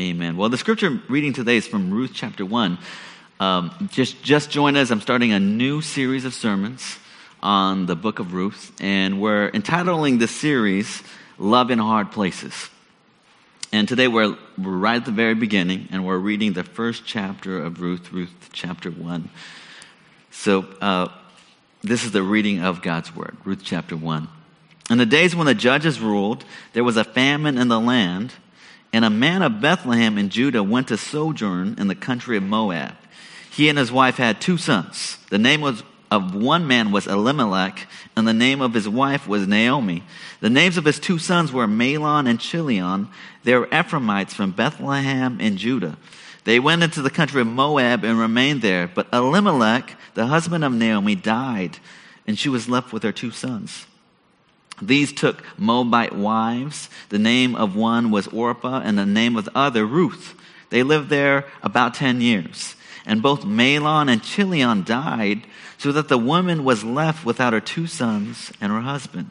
Amen. Well, the scripture reading today is from Ruth chapter 1. Um, just, just join us. I'm starting a new series of sermons on the book of Ruth, and we're entitling this series Love in Hard Places. And today we're, we're right at the very beginning, and we're reading the first chapter of Ruth, Ruth chapter 1. So, uh, this is the reading of God's word, Ruth chapter 1. In the days when the judges ruled, there was a famine in the land, and a man of Bethlehem in Judah went to sojourn in the country of Moab. He and his wife had two sons. The name was, of one man was Elimelech, and the name of his wife was Naomi. The names of his two sons were Mahlon and Chilion. They were Ephraimites from Bethlehem in Judah. They went into the country of Moab and remained there. But Elimelech, the husband of Naomi, died, and she was left with her two sons. These took Moabite wives. The name of one was Orpah, and the name of the other Ruth. They lived there about 10 years. And both Mahlon and Chilion died, so that the woman was left without her two sons and her husband.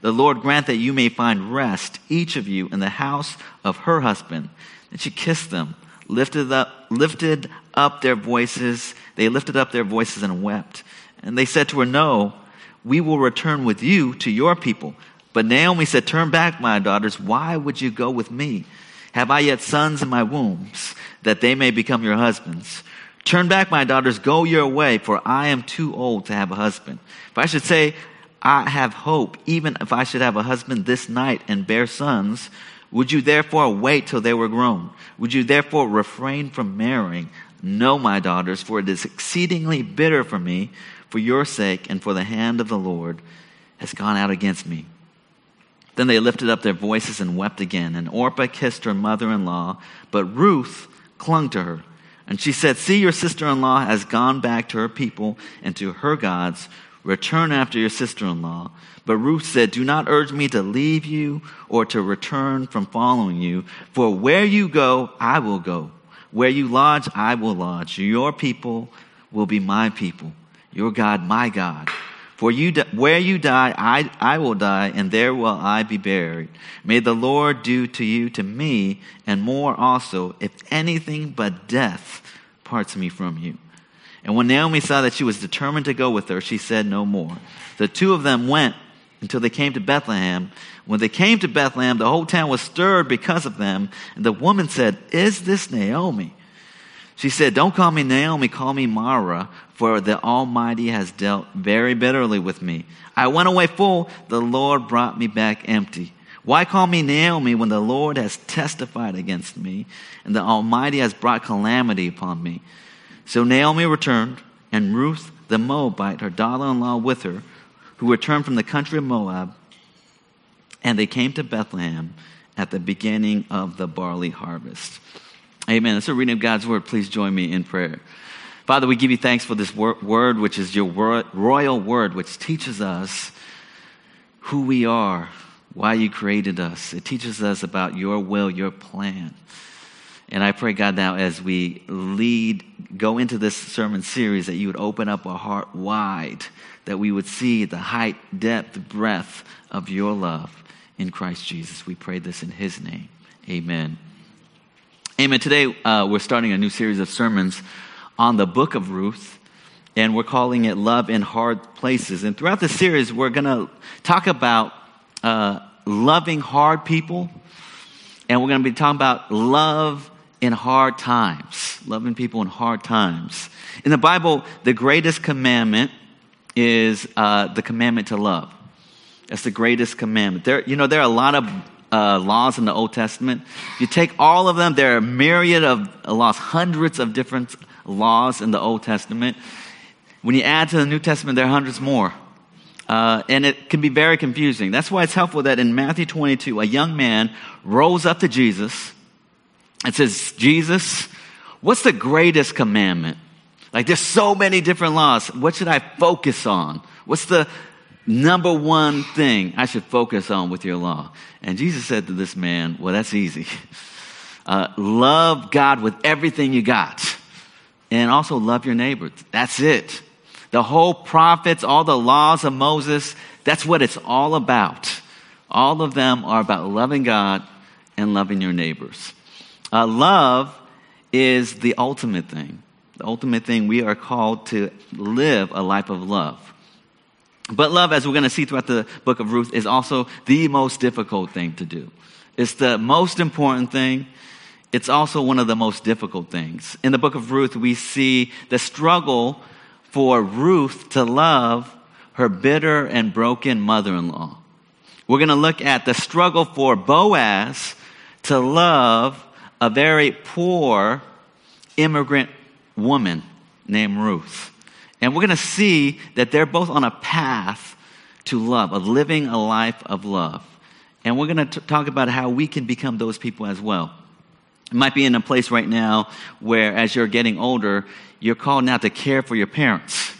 The Lord grant that you may find rest, each of you, in the house of her husband. And she kissed them, lifted up, lifted up their voices. They lifted up their voices and wept. And they said to her, No, we will return with you to your people. But Naomi said, Turn back, my daughters. Why would you go with me? Have I yet sons in my wombs, that they may become your husbands? Turn back, my daughters, go your way, for I am too old to have a husband. If I should say, I have hope, even if I should have a husband this night and bear sons, would you therefore wait till they were grown? Would you therefore refrain from marrying? No, my daughters, for it is exceedingly bitter for me for your sake and for the hand of the Lord has gone out against me. Then they lifted up their voices and wept again. And Orpah kissed her mother in law, but Ruth clung to her. And she said, See, your sister in law has gone back to her people and to her gods. Return after your sister in law. But Ruth said, Do not urge me to leave you or to return from following you, for where you go, I will go. Where you lodge, I will lodge. Your people will be my people your God, my God. For you, where you die, I, I will die, and there will I be buried. May the Lord do to you, to me, and more also, if anything but death parts me from you. And when Naomi saw that she was determined to go with her, she said no more. The two of them went until they came to Bethlehem. When they came to Bethlehem, the whole town was stirred because of them. And the woman said, Is this Naomi? She said, Don't call me Naomi, call me Mara, for the Almighty has dealt very bitterly with me. I went away full, the Lord brought me back empty. Why call me Naomi when the Lord has testified against me and the Almighty has brought calamity upon me? So Naomi returned, and Ruth the Moabite, her daughter in law, with her, who returned from the country of Moab, and they came to Bethlehem at the beginning of the barley harvest. Amen. That's a reading of God's word. Please join me in prayer. Father, we give you thanks for this word, which is your royal word, which teaches us who we are, why you created us. It teaches us about your will, your plan. And I pray, God, now as we lead, go into this sermon series, that you would open up our heart wide, that we would see the height, depth, breadth of your love in Christ Jesus. We pray this in his name. Amen. Amen. Today, uh, we're starting a new series of sermons on the book of Ruth, and we're calling it Love in Hard Places. And throughout the series, we're going to talk about uh, loving hard people, and we're going to be talking about love in hard times, loving people in hard times. In the Bible, the greatest commandment is uh, the commandment to love. That's the greatest commandment. There, you know, there are a lot of uh, laws in the Old Testament. You take all of them, there are a myriad of laws, hundreds of different laws in the Old Testament. When you add to the New Testament, there are hundreds more. Uh, and it can be very confusing. That's why it's helpful that in Matthew 22, a young man rose up to Jesus It says, Jesus, what's the greatest commandment? Like there's so many different laws. What should I focus on? What's the number one thing I should focus on with your law? And Jesus said to this man, Well, that's easy. Uh, love God with everything you got, and also love your neighbor. That's it. The whole prophets, all the laws of Moses, that's what it's all about. All of them are about loving God and loving your neighbors. Uh, love is the ultimate thing. The ultimate thing we are called to live a life of love. But love, as we're going to see throughout the book of Ruth, is also the most difficult thing to do. It's the most important thing. It's also one of the most difficult things. In the book of Ruth, we see the struggle for Ruth to love her bitter and broken mother in law. We're going to look at the struggle for Boaz to love a very poor immigrant woman named Ruth. And we're going to see that they're both on a path to love, of living a life of love. And we're going to talk about how we can become those people as well. You might be in a place right now where, as you're getting older, you're called now to care for your parents.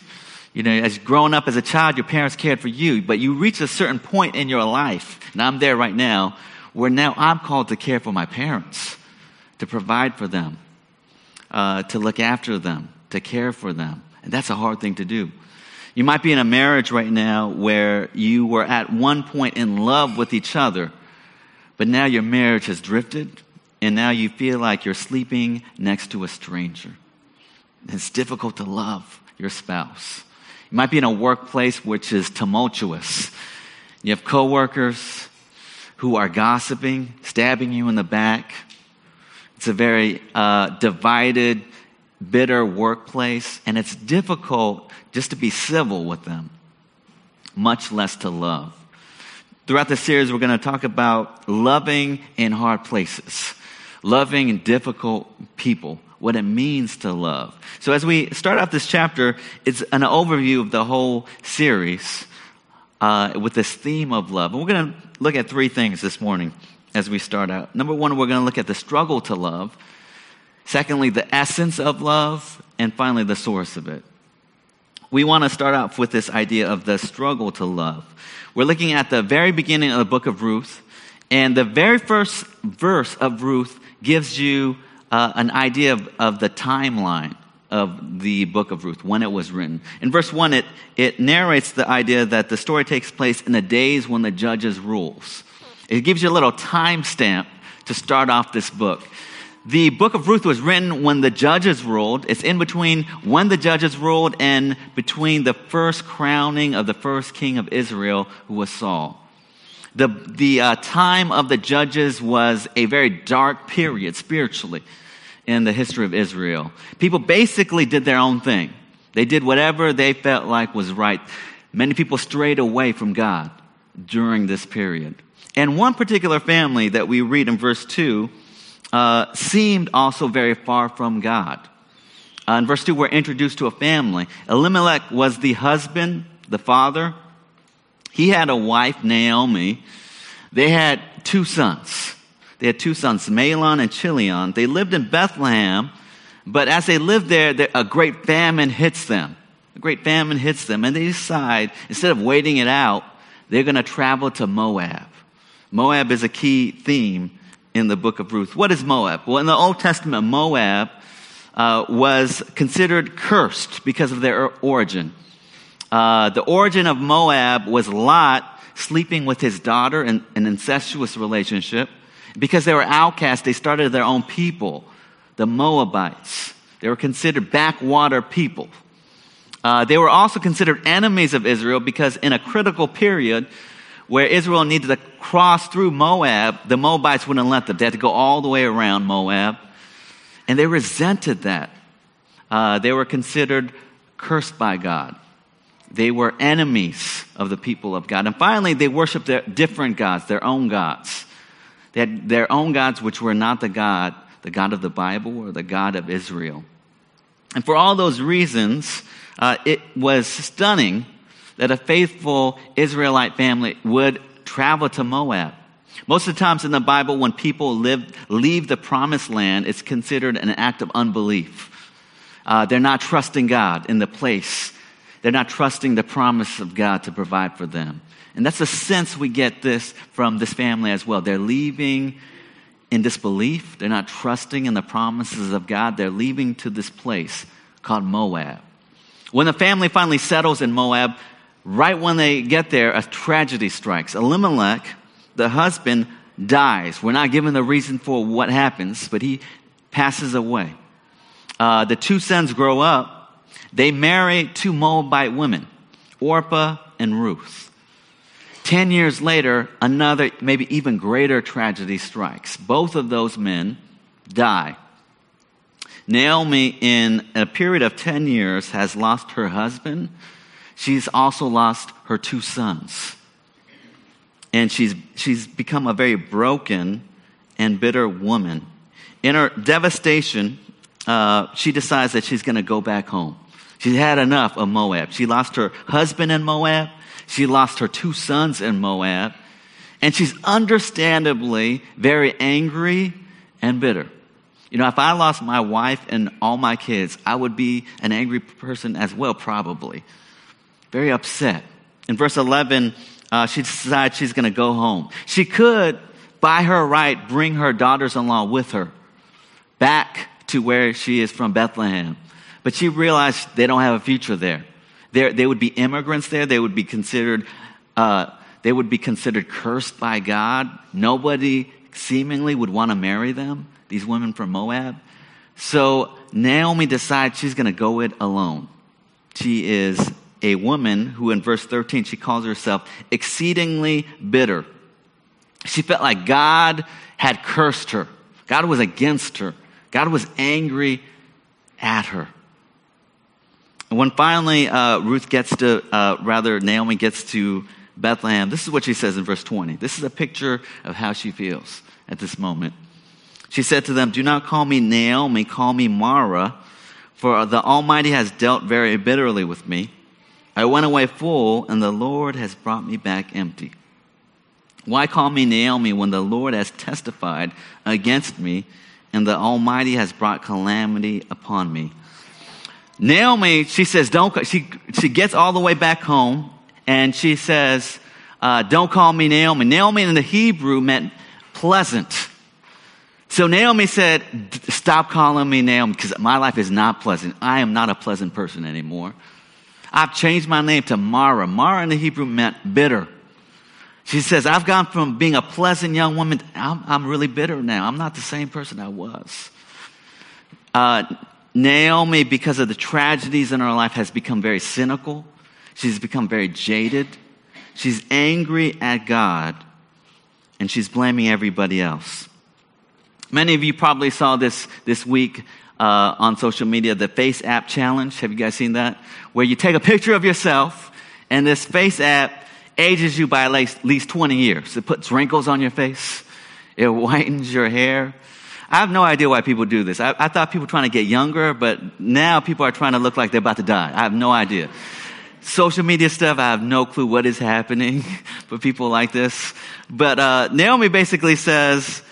You know, as growing up as a child, your parents cared for you, but you reach a certain point in your life, and I'm there right now, where now I'm called to care for my parents, to provide for them, uh, to look after them, to care for them. And that's a hard thing to do. You might be in a marriage right now where you were at one point in love with each other, but now your marriage has drifted, and now you feel like you're sleeping next to a stranger. It's difficult to love your spouse. You might be in a workplace which is tumultuous. You have coworkers who are gossiping, stabbing you in the back. It's a very uh, divided, bitter workplace, and it's difficult just to be civil with them, much less to love. Throughout the series, we're going to talk about loving in hard places, loving in difficult people what it means to love. So, as we start out this chapter, it's an overview of the whole series uh, with this theme of love. And we're going to look at three things this morning as we start out. Number one, we're going to look at the struggle to love. Secondly, the essence of love. And finally, the source of it. We want to start out with this idea of the struggle to love. We're looking at the very beginning of the book of Ruth, and the very first verse of Ruth gives you uh, an idea of, of the timeline of the book of Ruth, when it was written. In verse 1, it, it narrates the idea that the story takes place in the days when the judges rules. It gives you a little timestamp to start off this book. The book of Ruth was written when the judges ruled. It's in between when the judges ruled and between the first crowning of the first king of Israel, who was Saul. The, the uh, time of the judges was a very dark period spiritually in the history of Israel. People basically did their own thing. They did whatever they felt like was right. Many people strayed away from God during this period. And one particular family that we read in verse 2 uh, seemed also very far from God. Uh, in verse 2, we're introduced to a family. Elimelech was the husband, the father, he had a wife, Naomi. They had two sons. They had two sons, Mahlon and Chilion. They lived in Bethlehem, but as they lived there, a great famine hits them. A great famine hits them, and they decide, instead of waiting it out, they're going to travel to Moab. Moab is a key theme in the book of Ruth. What is Moab? Well, in the Old Testament, Moab uh, was considered cursed because of their origin. Uh, the origin of Moab was Lot sleeping with his daughter in an incestuous relationship. Because they were outcasts, they started their own people, the Moabites. They were considered backwater people. Uh, they were also considered enemies of Israel because in a critical period where Israel needed to cross through Moab, the Moabites wouldn't let them. They had to go all the way around Moab. And they resented that. Uh, they were considered cursed by God. They were enemies of the people of God. And finally, they worshiped their different gods, their own gods. They had their own gods, which were not the God, the God of the Bible or the God of Israel. And for all those reasons, uh, it was stunning that a faithful Israelite family would travel to Moab. Most of the times in the Bible, when people live, leave the promised land, it's considered an act of unbelief. Uh, they're not trusting God in the place. They're not trusting the promise of God to provide for them. And that's the sense we get this from this family as well. They're leaving in disbelief. They're not trusting in the promises of God. They're leaving to this place called Moab. When the family finally settles in Moab, right when they get there, a tragedy strikes. Elimelech, the husband, dies. We're not given the reason for what happens, but he passes away. Uh, the two sons grow up. They marry two Moabite women, Orpah and Ruth. Ten years later, another, maybe even greater tragedy strikes. Both of those men die. Naomi, in a period of 10 years, has lost her husband. She's also lost her two sons. And she's, she's become a very broken and bitter woman. In her devastation, uh, she decides that she's going to go back home. She's had enough of Moab. She lost her husband in Moab. She lost her two sons in Moab. And she's understandably very angry and bitter. You know, if I lost my wife and all my kids, I would be an angry person as well, probably. Very upset. In verse 11, uh, she decides she's going to go home. She could, by her right, bring her daughters in law with her back to where she is from Bethlehem. But she realized they don't have a future there. They're, they would be immigrants there. They would be considered, uh, they would be considered cursed by God. Nobody seemingly would want to marry them, these women from Moab. So Naomi decides she's going to go it alone. She is a woman who, in verse 13, she calls herself exceedingly bitter. She felt like God had cursed her, God was against her, God was angry at her. And when finally uh, Ruth gets to, uh, rather, Naomi gets to Bethlehem, this is what she says in verse 20. This is a picture of how she feels at this moment. She said to them, Do not call me Naomi, call me Mara, for the Almighty has dealt very bitterly with me. I went away full, and the Lord has brought me back empty. Why call me Naomi when the Lord has testified against me, and the Almighty has brought calamity upon me? Naomi, she says, don't, she, she gets all the way back home and she says, uh, don't call me Naomi. Naomi in the Hebrew meant pleasant. So Naomi said, stop calling me Naomi because my life is not pleasant. I am not a pleasant person anymore. I've changed my name to Mara. Mara in the Hebrew meant bitter. She says, I've gone from being a pleasant young woman, I'm, I'm really bitter now. I'm not the same person I was. Uh, Naomi, because of the tragedies in her life, has become very cynical. She's become very jaded. She's angry at God, and she's blaming everybody else. Many of you probably saw this this week uh, on social media, the Face App Challenge. Have you guys seen that? Where you take a picture of yourself, and this Face App ages you by at least 20 years. It puts wrinkles on your face, it whitens your hair. I have no idea why people do this. I, I thought people were trying to get younger, but now people are trying to look like they're about to die. I have no idea. Social media stuff, I have no clue what is happening for people like this. But uh, Naomi basically says,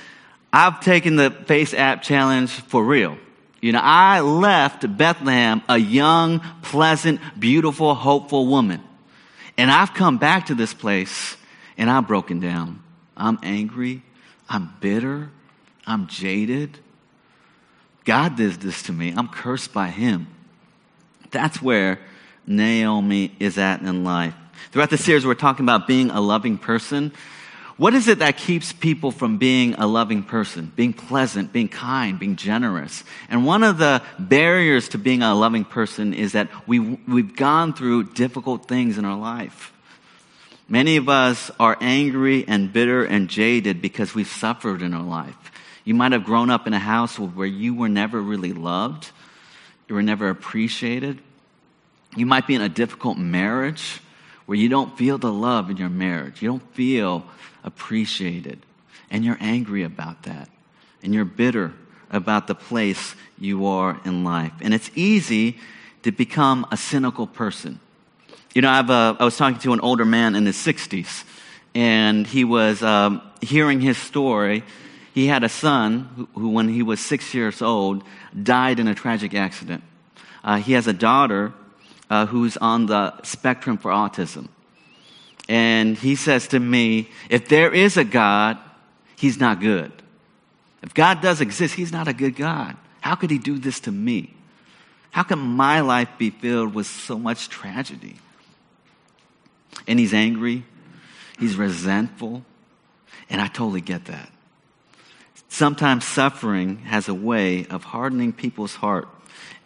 I've taken the Face App challenge for real. You know, I left Bethlehem a young, pleasant, beautiful, hopeful woman. And I've come back to this place and I'm broken down. I'm angry. I'm bitter. I'm jaded. God did this to me. I'm cursed by him. That's where Naomi is at in life. Throughout the series, we're talking about being a loving person. What is it that keeps people from being a loving person, being pleasant, being kind, being generous? And one of the barriers to being a loving person is that we, we've gone through difficult things in our life. Many of us are angry and bitter and jaded because we've suffered in our life. You might have grown up in a household where you were never really loved, you were never appreciated. You might be in a difficult marriage where you don't feel the love in your marriage, you don't feel appreciated, and you're angry about that, and you're bitter about the place you are in life. And it's easy to become a cynical person. You know, I've, I was talking to an older man in his 60s, and he was um, hearing his story. He had a son who, who, when he was six years old, died in a tragic accident. Uh, he has a daughter uh, who's on the spectrum for autism. And he says to me, if there is a God, he's not good. If God does exist, he's not a good God. How could he do this to me? How can my life be filled with so much tragedy? And he's angry, he's resentful, and I totally get that. Sometimes suffering has a way of hardening people's heart,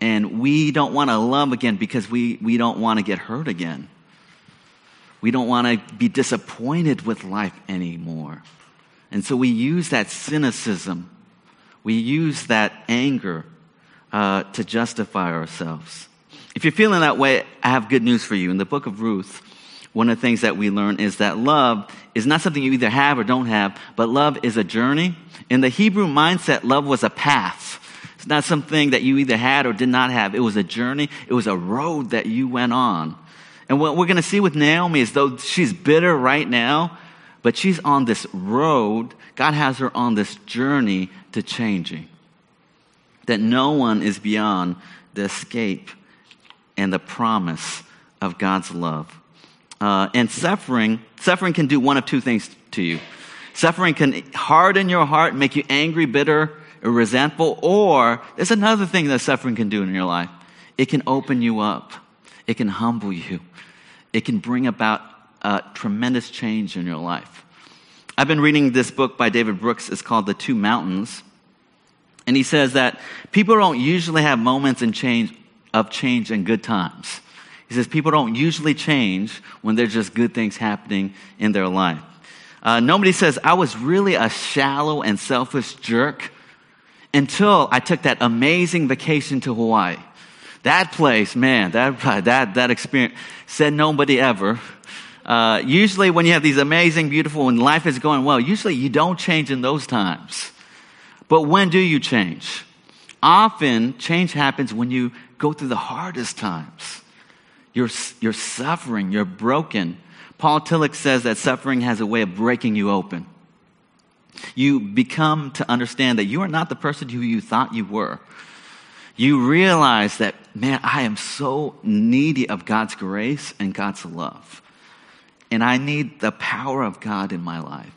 and we don't want to love again because we, we don't want to get hurt again. We don't want to be disappointed with life anymore. And so we use that cynicism, we use that anger uh, to justify ourselves. If you're feeling that way, I have good news for you. In the book of Ruth, one of the things that we learn is that love is not something you either have or don't have, but love is a journey. In the Hebrew mindset, love was a path. It's not something that you either had or did not have. It was a journey. It was a road that you went on. And what we're going to see with Naomi is though she's bitter right now, but she's on this road. God has her on this journey to changing. That no one is beyond the escape and the promise of God's love. Uh, and suffering, suffering can do one of two things to you. Suffering can harden your heart, make you angry, bitter, or resentful, or there's another thing that suffering can do in your life. It can open you up. It can humble you. It can bring about a tremendous change in your life. I've been reading this book by David Brooks. It's called The Two Mountains. And he says that people don't usually have moments in change, of change in good times. He says people don't usually change when there's just good things happening in their life. Uh, nobody says, I was really a shallow and selfish jerk until I took that amazing vacation to Hawaii. That place, man, that, that, that experience, said nobody ever. Uh, usually when you have these amazing, beautiful, when life is going well, usually you don't change in those times. But when do you change? Often change happens when you go through the hardest times. You're, you're suffering, you're broken. Paul Tillich says that suffering has a way of breaking you open. You become to understand that you are not the person who you thought you were you realize that, man, I am so needy of God's grace and God's love. And I need the power of God in my life.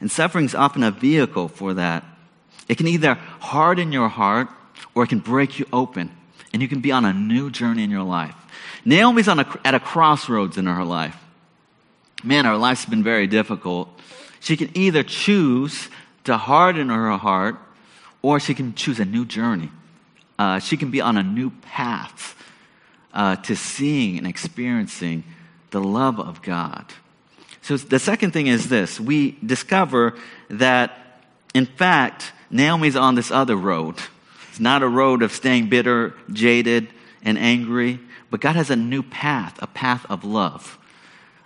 And suffering is often a vehicle for that. It can either harden your heart or it can break you open. And you can be on a new journey in your life. Naomi's on a, at a crossroads in her life. Man, her life's been very difficult. She can either choose to harden her heart or she can choose a new journey uh, she can be on a new path uh, to seeing and experiencing the love of God. So the second thing is this we discover that, in fact, Naomi's on this other road. It's not a road of staying bitter, jaded, and angry, but God has a new path, a path of love,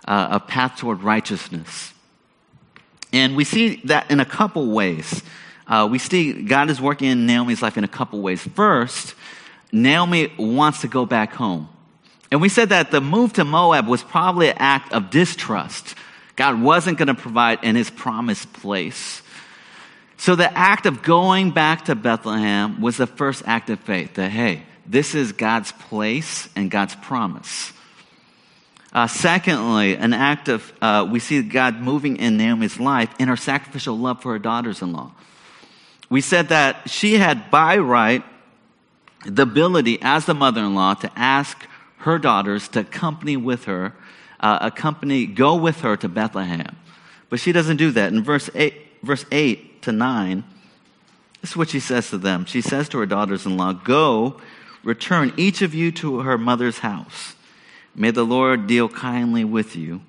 uh, a path toward righteousness. And we see that in a couple ways uh, we see God is working in Naomi's life in a couple ways. First, Naomi wants to go back home. And we said that the move to Moab was probably an act of distrust. God wasn't going to provide in his promised place. So the act of going back to Bethlehem was the first act of faith that, hey, this is God's place and God's promise. Uh, secondly, an act of, uh, we see God moving in Naomi's life in her sacrificial love for her daughters in law we said that she had by right the ability as the mother-in-law to ask her daughters to accompany with her, uh, accompany, go with her to Bethlehem. But she doesn't do that. In verse 8, verse 8 to 9, this is what she says to them. She says to her daughters-in-law, Go, return each of you to her mother's house. May the Lord deal kindly with you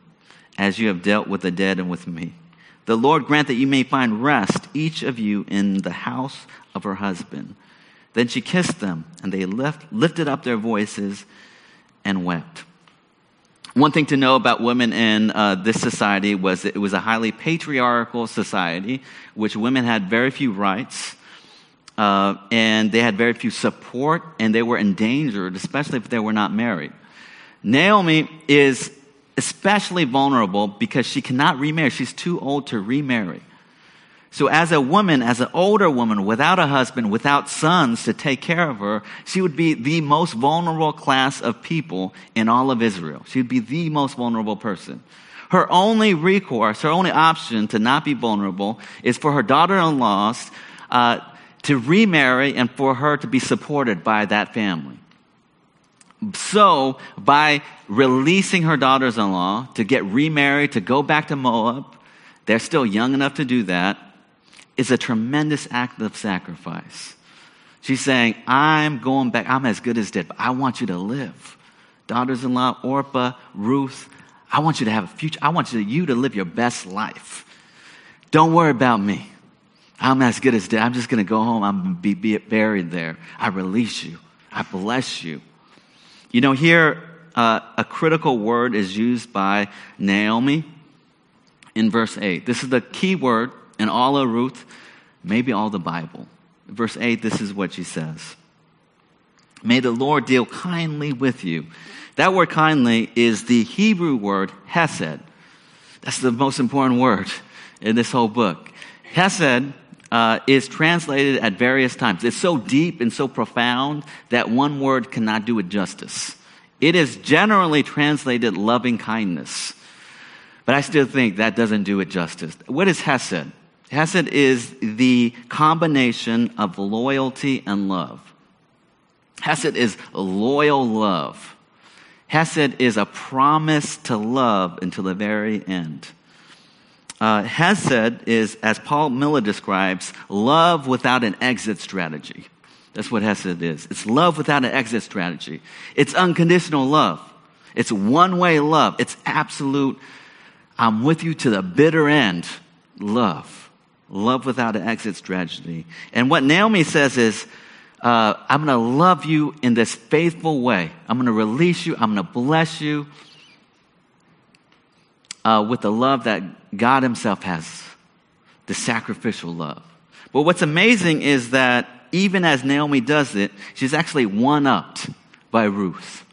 as you have dealt with the dead and with me. The Lord grant that you may find rest, each of you, in the house of her husband. Then she kissed them, and they lift, lifted up their voices and wept. One thing to know about women in uh, this society was that it was a highly patriarchal society, which women had very few rights, uh, and they had very few support, and they were endangered, especially if they were not married. Naomi is especially vulnerable because she cannot remarry. She's too old to remarry. So, as a woman, as an older woman without a husband, without sons to take care of her, she would be the most vulnerable class of people in all of Israel. She would be the most vulnerable person. Her only recourse, her only option to not be vulnerable is for her daughter in laws uh, to remarry and for her to be supported by that family. So, by releasing her daughters in law to get remarried, to go back to Moab, they're still young enough to do that, is a tremendous act of sacrifice. She's saying, I'm going back, I'm as good as dead, but I want you to live. Daughters in law, Orpah, Ruth, I want you to have a future. I want you to, you to live your best life. Don't worry about me. I'm as good as dead. I'm just going to go home. I'm going to be, be buried there. I release you. I bless you. You know, here uh, a critical word is used by Naomi in verse 8. This is the key word in all of Ruth, maybe all the Bible. Verse 8, this is what she says May the Lord deal kindly with you. That word kindly is the Hebrew word hesed. That's the most important word in this whole book. Hesed uh, is translated at various times. It's so deep and so profound that one word cannot do it justice. It is generally translated loving kindness. But I still think that doesn't do it justice. What is Hesed? Hesed is the combination of loyalty and love. Hesed is loyal love. Hesed is a promise to love until the very end. Uh, Hesed is, as Paul Miller describes, love without an exit strategy. That's what Hesed is. It's love without an exit strategy. It's unconditional love. It's one way love. It's absolute, I'm with you to the bitter end love. Love without an exit strategy. And what Naomi says is, uh, I'm going to love you in this faithful way. I'm going to release you. I'm going to bless you uh, with the love that God Himself has, the sacrificial love. But what's amazing is that even as Naomi does it, she's actually one upped by Ruth.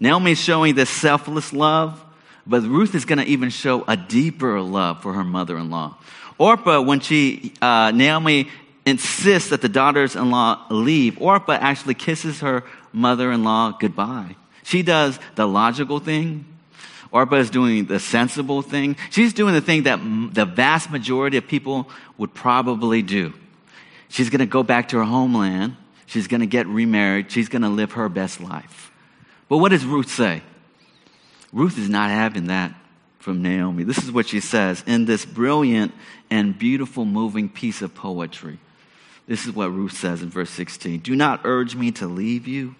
Naomi is showing this selfless love, but Ruth is going to even show a deeper love for her mother in law. Orpah, when she, uh, Naomi insists that the daughters in law leave, Orpah actually kisses her mother in law goodbye. She does the logical thing. Orpah is doing the sensible thing. She's doing the thing that the vast majority of people would probably do. She's going to go back to her homeland. She's going to get remarried. She's going to live her best life. But what does Ruth say? Ruth is not having that from Naomi. This is what she says in this brilliant and beautiful, moving piece of poetry. This is what Ruth says in verse 16 Do not urge me to leave you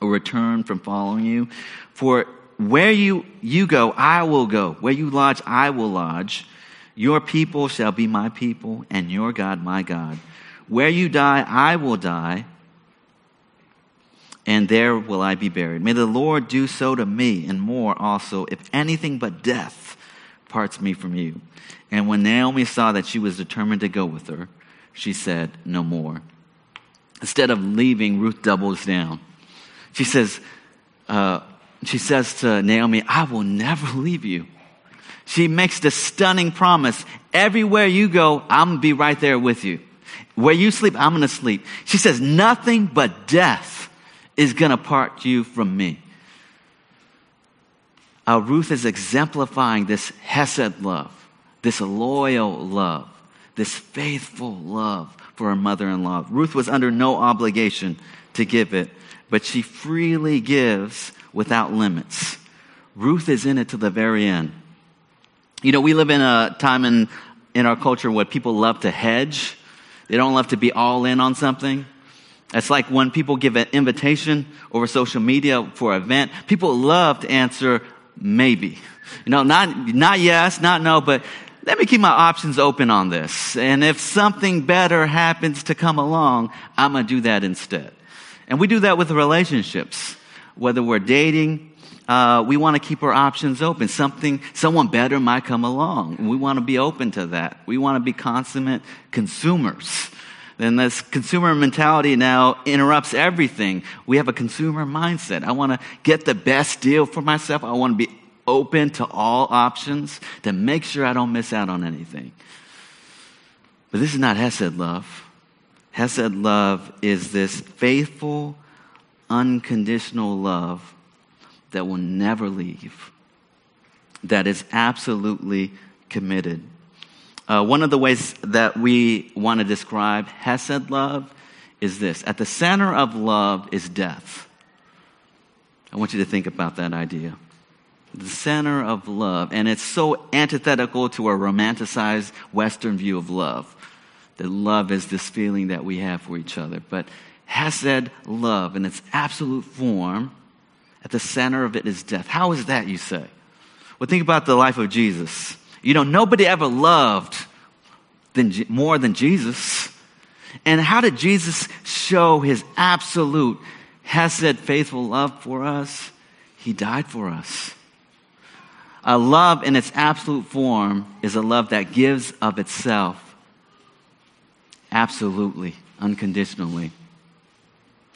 or return from following you, for where you, you go, I will go. Where you lodge, I will lodge. Your people shall be my people, and your God my God. Where you die, I will die, and there will I be buried. May the Lord do so to me, and more also, if anything but death parts me from you. And when Naomi saw that she was determined to go with her, she said, No more. Instead of leaving, Ruth doubles down. She says, uh, she says to Naomi, I will never leave you. She makes the stunning promise everywhere you go, I'm going to be right there with you. Where you sleep, I'm going to sleep. She says, Nothing but death is going to part you from me. Uh, Ruth is exemplifying this Hesed love, this loyal love, this faithful love for her mother in law. Ruth was under no obligation to give it, but she freely gives without limits. Ruth is in it to the very end. You know, we live in a time in, in our culture where people love to hedge. They don't love to be all in on something. It's like when people give an invitation over social media for an event, people love to answer maybe. You know, not, not yes, not no, but let me keep my options open on this. And if something better happens to come along, I'm going to do that instead. And we do that with relationships, whether we're dating, uh, we want to keep our options open. Something, someone better might come along. We want to be open to that. We want to be consummate consumers. And this consumer mentality now interrupts everything. We have a consumer mindset. I want to get the best deal for myself. I want to be open to all options to make sure I don't miss out on anything. But this is not Hesed love. Hesed love is this faithful, unconditional love that will never leave, that is absolutely committed. Uh, one of the ways that we want to describe Hesed love is this at the center of love is death. I want you to think about that idea. The center of love, and it's so antithetical to a romanticized Western view of love. That love is this feeling that we have for each other. But Hesed love in its absolute form, at the center of it is death. How is that, you say? Well, think about the life of Jesus. You know, nobody ever loved than, more than Jesus. And how did Jesus show his absolute Hesed faithful love for us? He died for us. A love in its absolute form is a love that gives of itself absolutely, unconditionally.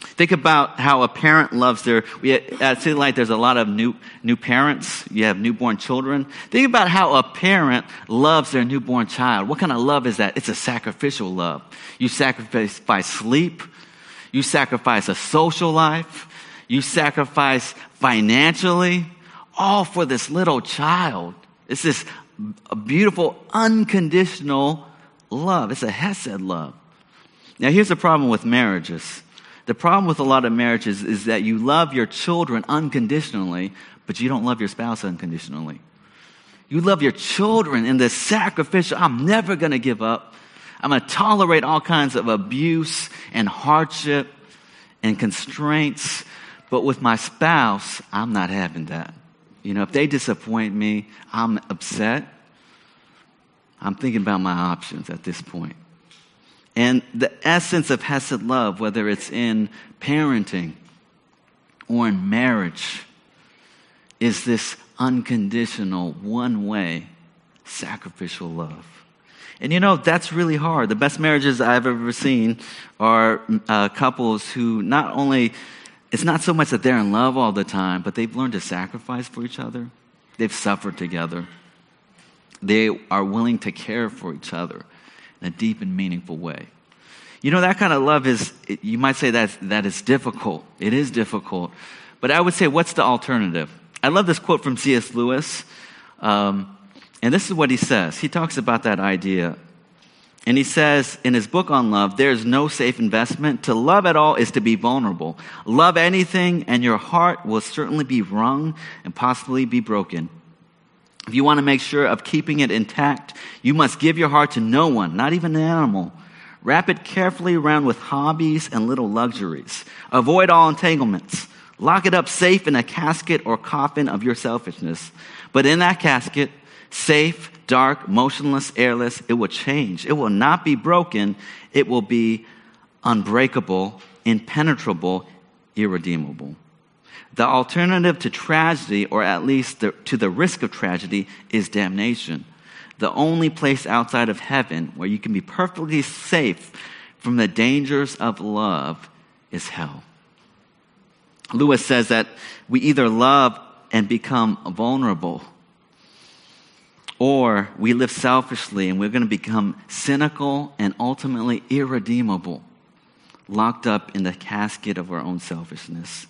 Think about how a parent loves their. We, at City Light, there's a lot of new new parents. You have newborn children. Think about how a parent loves their newborn child. What kind of love is that? It's a sacrificial love. You sacrifice sleep. You sacrifice a social life. You sacrifice financially, all for this little child. It's this beautiful, unconditional love. It's a Hesed love. Now, here's the problem with marriages the problem with a lot of marriages is that you love your children unconditionally, but you don't love your spouse unconditionally. You love your children in this sacrificial, I'm never going to give up. I'm going to tolerate all kinds of abuse and hardship and constraints. But with my spouse, I'm not having that. You know, if they disappoint me, I'm upset. I'm thinking about my options at this point. And the essence of Hesed love, whether it's in parenting or in marriage, is this unconditional, one way, sacrificial love. And you know, that's really hard. The best marriages I've ever seen are uh, couples who not only, it's not so much that they're in love all the time, but they've learned to sacrifice for each other. They've suffered together. They are willing to care for each other in a deep and meaningful way. You know, that kind of love is, you might say that, that is difficult. It is difficult. But I would say, what's the alternative? I love this quote from C.S. Lewis. Um, and this is what he says. He talks about that idea. And he says in his book on love, there is no safe investment. To love at all is to be vulnerable. Love anything, and your heart will certainly be wrung and possibly be broken. If you want to make sure of keeping it intact, you must give your heart to no one, not even an animal. Wrap it carefully around with hobbies and little luxuries. Avoid all entanglements. Lock it up safe in a casket or coffin of your selfishness. But in that casket, safe, dark, motionless, airless, it will change. It will not be broken. It will be unbreakable, impenetrable, irredeemable. The alternative to tragedy, or at least the, to the risk of tragedy, is damnation the only place outside of heaven where you can be perfectly safe from the dangers of love is hell. Lewis says that we either love and become vulnerable, or we live selfishly and we're going to become cynical and ultimately irredeemable, locked up in the casket of our own selfishness.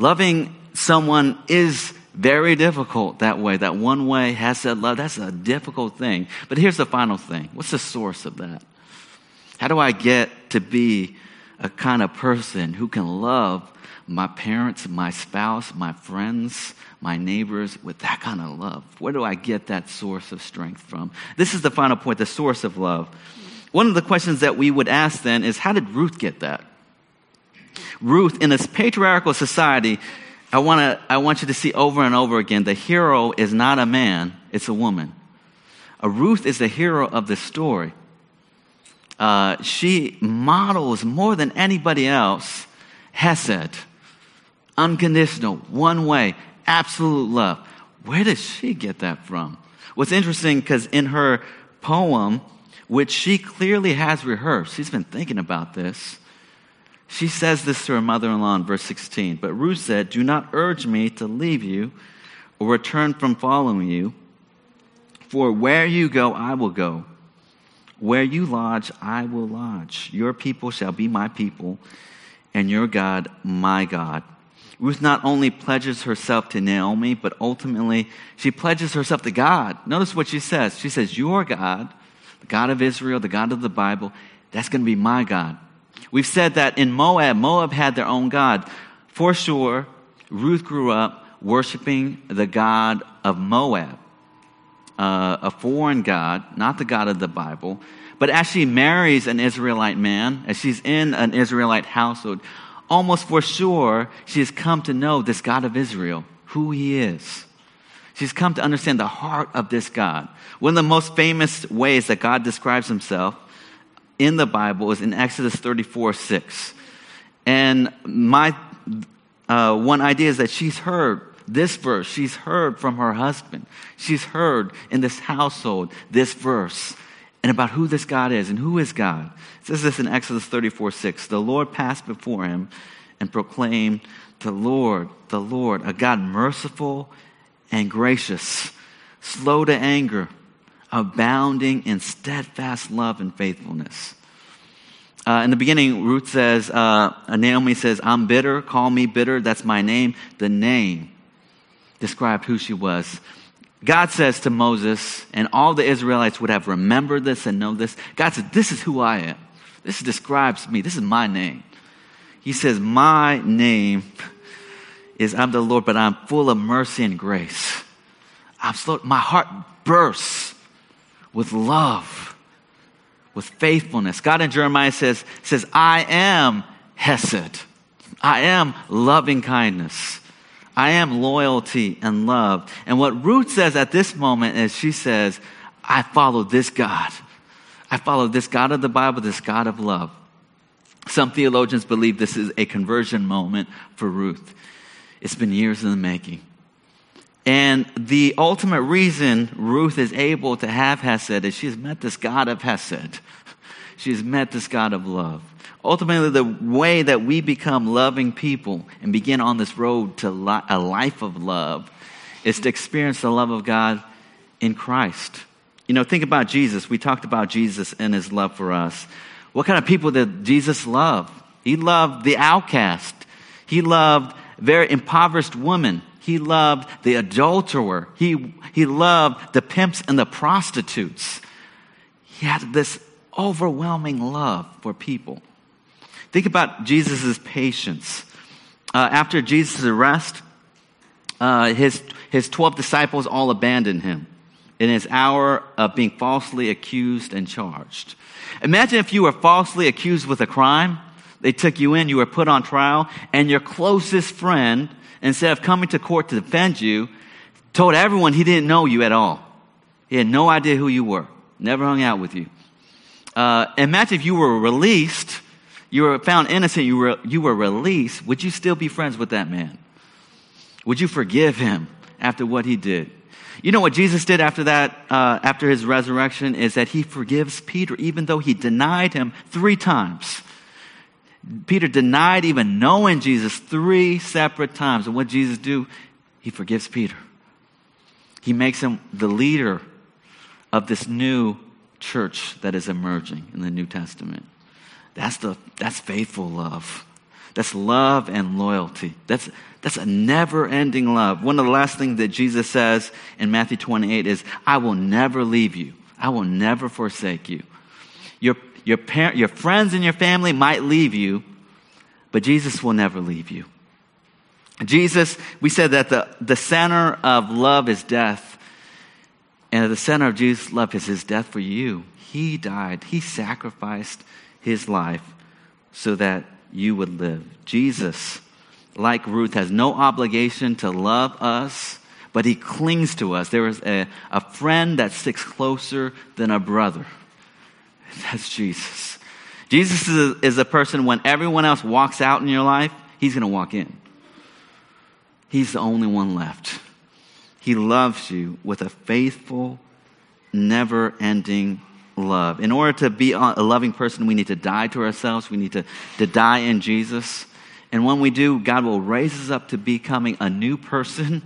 Loving someone is very difficult that way. That one way Hesed love. That's a difficult thing. But here's the final thing. What's the source of that? How do I get to be a kind of person who can love my parents, my spouse, my friends, my neighbors with that kind of love? Where do I get that source of strength from? This is the final point, the source of love. One of the questions that we would ask then is how did Ruth get that? Ruth, in this patriarchal society, I, wanna, I want you to see over and over again the hero is not a man, it's a woman. A Ruth is the hero of this story. Uh, she models more than anybody else Hesed, unconditional, one way, absolute love. Where does she get that from? What's interesting, because in her poem, which she clearly has rehearsed, she's been thinking about this. She says this to her mother in law in verse 16. But Ruth said, Do not urge me to leave you or return from following you. For where you go, I will go. Where you lodge, I will lodge. Your people shall be my people, and your God, my God. Ruth not only pledges herself to Naomi, but ultimately she pledges herself to God. Notice what she says. She says, Your God, the God of Israel, the God of the Bible, that's going to be my God. We've said that in Moab, Moab had their own God. For sure, Ruth grew up worshiping the God of Moab, uh, a foreign God, not the God of the Bible. But as she marries an Israelite man, as she's in an Israelite household, almost for sure she has come to know this God of Israel, who he is. She's come to understand the heart of this God. One of the most famous ways that God describes himself in the Bible is in Exodus 34 6. And my uh, one idea is that she's heard this verse. She's heard from her husband. She's heard in this household this verse and about who this God is and who is God. It says this in Exodus 34 6. The Lord passed before him and proclaimed, The Lord, the Lord, a God merciful and gracious, slow to anger, abounding in steadfast love and faithfulness. Uh, in the beginning, Ruth says, uh, Naomi says, I'm bitter, call me bitter, that's my name. The name described who she was. God says to Moses, and all the Israelites would have remembered this and know this. God said, This is who I am. This describes me. This is my name. He says, My name is I'm the Lord, but I'm full of mercy and grace. I'm slow, my heart bursts with love, with faithfulness. God in Jeremiah says, says, I am Hesed. I am loving kindness. I am loyalty and love. And what Ruth says at this moment is she says, I follow this God. I follow this God of the Bible, this God of love. Some theologians believe this is a conversion moment for Ruth. It's been years in the making. And the ultimate reason Ruth is able to have Hesed is she's met this God of Hesed. She's met this God of love. Ultimately, the way that we become loving people and begin on this road to a life of love is to experience the love of God in Christ. You know, think about Jesus. We talked about Jesus and his love for us. What kind of people did Jesus love? He loved the outcast. He loved very impoverished women. He loved the adulterer. He, he loved the pimps and the prostitutes. He had this overwhelming love for people. Think about Jesus' patience. Uh, after Jesus' arrest, uh, his, his 12 disciples all abandoned him in his hour of being falsely accused and charged. Imagine if you were falsely accused with a crime. They took you in, you were put on trial, and your closest friend, instead of coming to court to defend you, told everyone he didn't know you at all. He had no idea who you were, never hung out with you. Uh, imagine if you were released you were found innocent, you were, you were released, would you still be friends with that man? Would you forgive him after what he did? You know what Jesus did after that, uh, after his resurrection, is that he forgives Peter, even though he denied him three times. Peter denied even knowing Jesus three separate times. And what Jesus do? He forgives Peter. He makes him the leader of this new church that is emerging in the New Testament. That's, the, that's faithful love. That's love and loyalty. That's, that's a never ending love. One of the last things that Jesus says in Matthew 28 is, I will never leave you. I will never forsake you. Your, your, parent, your friends and your family might leave you, but Jesus will never leave you. Jesus, we said that the, the center of love is death. And at the center of Jesus' love is his death for you. He died. He sacrificed his life so that you would live. Jesus, like Ruth, has no obligation to love us, but he clings to us. There is a, a friend that sticks closer than a brother. That's Jesus. Jesus is a, is a person when everyone else walks out in your life, he's going to walk in. He's the only one left. He loves you with a faithful, never ending love. In order to be a loving person, we need to die to ourselves. We need to, to die in Jesus. And when we do, God will raise us up to becoming a new person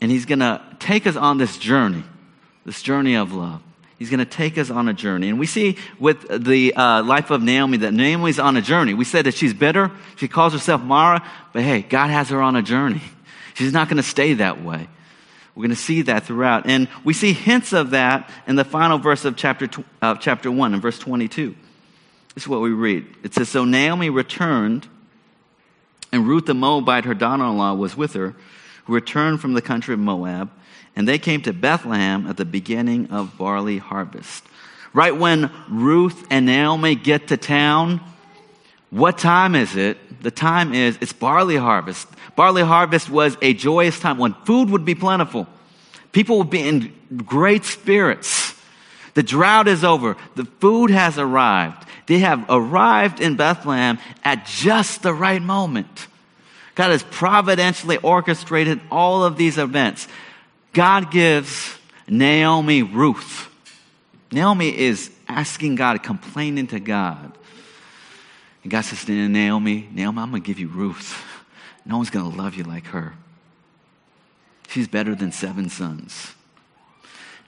and he's going to take us on this journey, this journey of love. He's going to take us on a journey. And we see with the uh, life of Naomi that Naomi's on a journey. We said that she's bitter. She calls herself Mara, but hey, God has her on a journey. She's not going to stay that way. We're going to see that throughout. And we see hints of that in the final verse of chapter, uh, chapter 1 and verse 22. This is what we read. It says, So Naomi returned, and Ruth the Moabite, her daughter in law, was with her, who returned from the country of Moab. And they came to Bethlehem at the beginning of barley harvest. Right when Ruth and Naomi get to town, what time is it? The time is, it's barley harvest. Barley harvest was a joyous time when food would be plentiful. People would be in great spirits. The drought is over. The food has arrived. They have arrived in Bethlehem at just the right moment. God has providentially orchestrated all of these events. God gives Naomi Ruth. Naomi is asking God, complaining to God. And God says to Naomi, Naomi, I'm going to give you Ruth. No one's going to love you like her. She's better than seven sons.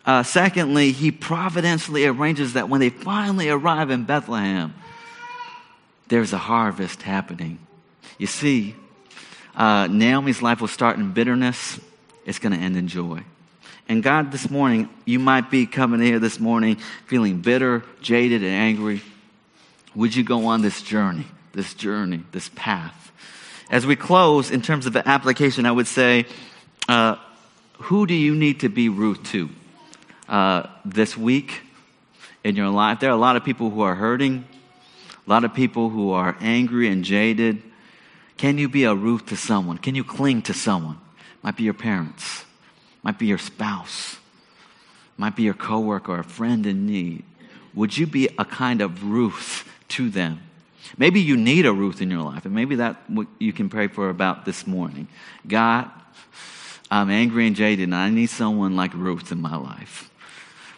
Uh, secondly, he providentially arranges that when they finally arrive in Bethlehem, there's a harvest happening. You see, uh, Naomi's life will start in bitterness, it's going to end in joy. And God, this morning, you might be coming here this morning feeling bitter, jaded, and angry. Would you go on this journey, this journey, this path? As we close, in terms of the application, I would say, uh, who do you need to be Ruth to uh, this week in your life? There are a lot of people who are hurting, a lot of people who are angry and jaded. Can you be a Ruth to someone? Can you cling to someone? Might be your parents, might be your spouse, might be your coworker or a friend in need. Would you be a kind of Ruth to them? Maybe you need a Ruth in your life, and maybe that you can pray for about this morning. God, I'm angry and jaded, and I need someone like Ruth in my life.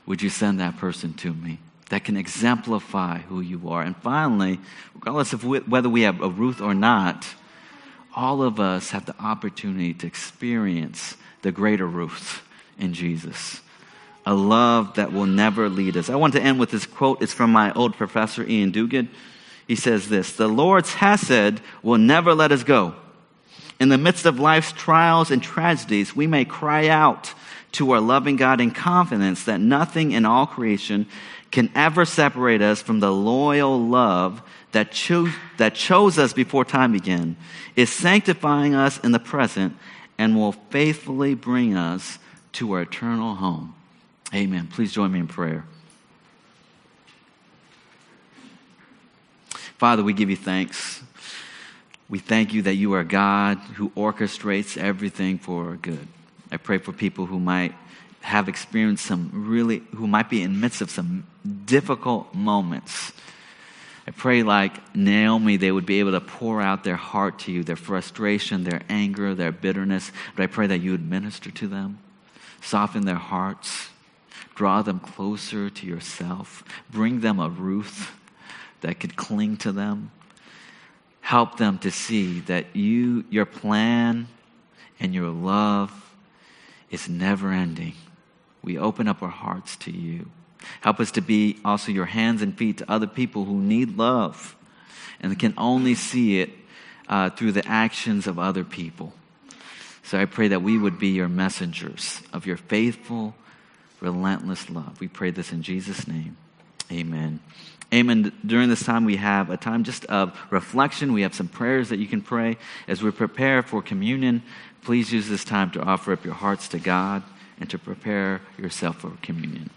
Would you send that person to me that can exemplify who you are? And finally, regardless of whether we have a Ruth or not, all of us have the opportunity to experience the greater Ruth in Jesus. A love that will never lead us. I want to end with this quote. It's from my old professor, Iain Duguid. He says this The Lord's Hesed will never let us go. In the midst of life's trials and tragedies, we may cry out to our loving God in confidence that nothing in all creation can ever separate us from the loyal love that, cho- that chose us before time began, is sanctifying us in the present, and will faithfully bring us to our eternal home. Amen. Please join me in prayer. Father, we give you thanks. We thank you that you are God who orchestrates everything for our good. I pray for people who might have experienced some really, who might be in midst of some difficult moments. I pray, like Naomi, they would be able to pour out their heart to you, their frustration, their anger, their bitterness. But I pray that you would minister to them, soften their hearts, draw them closer to yourself, bring them a Ruth that could cling to them, help them to see that you, your plan and your love is never ending. We open up our hearts to you. Help us to be also your hands and feet to other people who need love and can only see it uh, through the actions of other people. So I pray that we would be your messengers of your faithful, relentless love. We pray this in Jesus' name. Amen. Amen. During this time, we have a time just of reflection. We have some prayers that you can pray. As we prepare for communion, please use this time to offer up your hearts to God and to prepare yourself for communion.